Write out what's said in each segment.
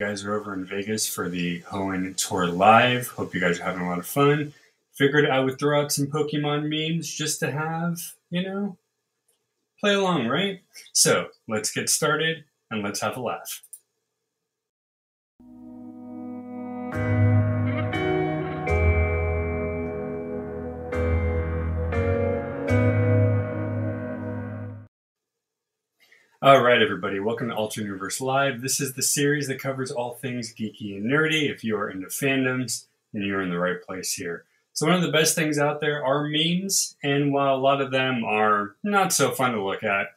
Guys are over in Vegas for the Hoenn Tour Live. Hope you guys are having a lot of fun. Figured I would throw out some Pokemon memes just to have, you know, play along, right? So let's get started and let's have a laugh. All right, everybody, welcome to Alternate Universe Live. This is the series that covers all things geeky and nerdy. If you are into fandoms, then you're in the right place here. So, one of the best things out there are memes, and while a lot of them are not so fun to look at,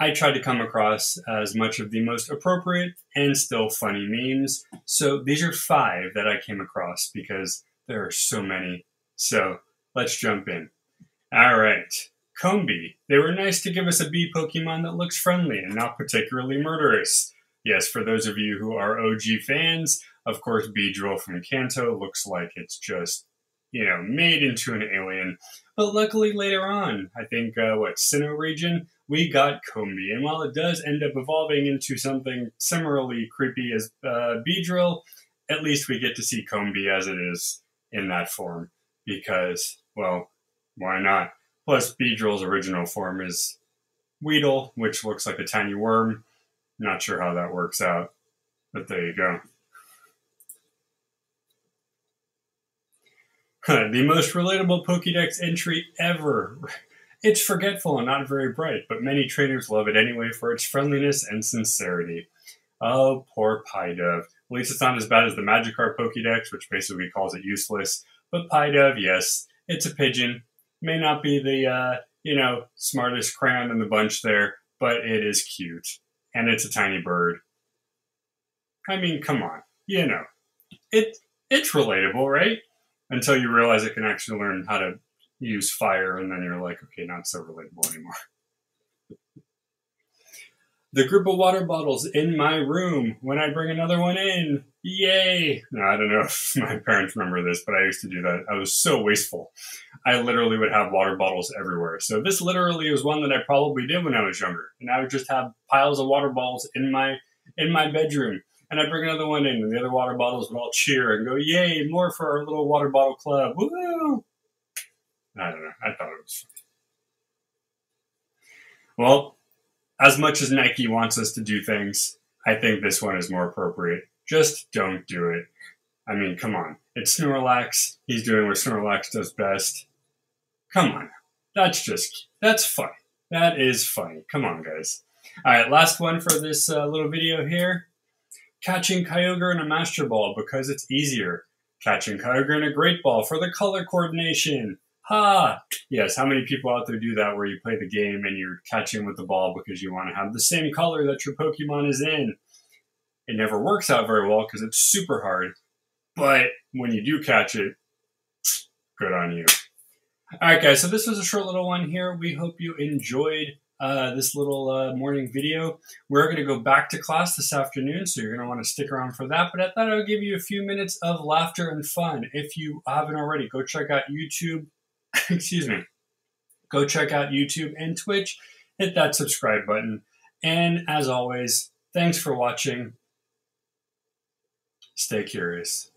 I tried to come across as much of the most appropriate and still funny memes. So, these are five that I came across because there are so many. So, let's jump in. All right. Combee. They were nice to give us a bee Pokemon that looks friendly and not particularly murderous. Yes, for those of you who are OG fans, of course, Beedrill from Kanto looks like it's just, you know, made into an alien. But luckily, later on, I think, uh, what, Sinnoh region, we got Combee. And while it does end up evolving into something similarly creepy as uh, Beedrill, at least we get to see Combee as it is in that form. Because, well, why not? Plus, Beedrill's original form is Weedle, which looks like a tiny worm. Not sure how that works out, but there you go. the most relatable Pokédex entry ever. It's forgetful and not very bright, but many trainers love it anyway for its friendliness and sincerity. Oh, poor Pidove. At least it's not as bad as the Magikarp Pokédex, which basically calls it useless. But Pidove, yes, it's a pigeon may not be the uh, you know smartest crayon in the bunch there, but it is cute and it's a tiny bird. I mean, come on, you know, it it's relatable, right? Until you realize it can actually learn how to use fire, and then you're like, okay, not so relatable anymore. the group of water bottles in my room when I bring another one in. Yay! No, I don't know if my parents remember this, but I used to do that. I was so wasteful. I literally would have water bottles everywhere. So this literally was one that I probably did when I was younger. And I would just have piles of water bottles in my in my bedroom. And I'd bring another one in, and the other water bottles would all cheer and go, Yay, more for our little water bottle club. Woo! I don't know. I thought it was funny. Well, as much as Nike wants us to do things, I think this one is more appropriate. Just don't do it. I mean, come on. It's Snorlax. He's doing what Snorlax does best. Come on. That's just, that's funny. That is funny. Come on, guys. All right, last one for this uh, little video here. Catching Kyogre in a Master Ball because it's easier. Catching Kyogre in a Great Ball for the color coordination. Ha! Yes, how many people out there do that where you play the game and you're catching with the ball because you want to have the same color that your Pokemon is in? It never works out very well because it's super hard. But when you do catch it, good on you. All right, guys, so this was a short little one here. We hope you enjoyed uh, this little uh, morning video. We're going to go back to class this afternoon, so you're going to want to stick around for that. But I thought I would give you a few minutes of laughter and fun. If you haven't already, go check out YouTube excuse me, go check out YouTube and Twitch. Hit that subscribe button. And as always, thanks for watching. Stay curious.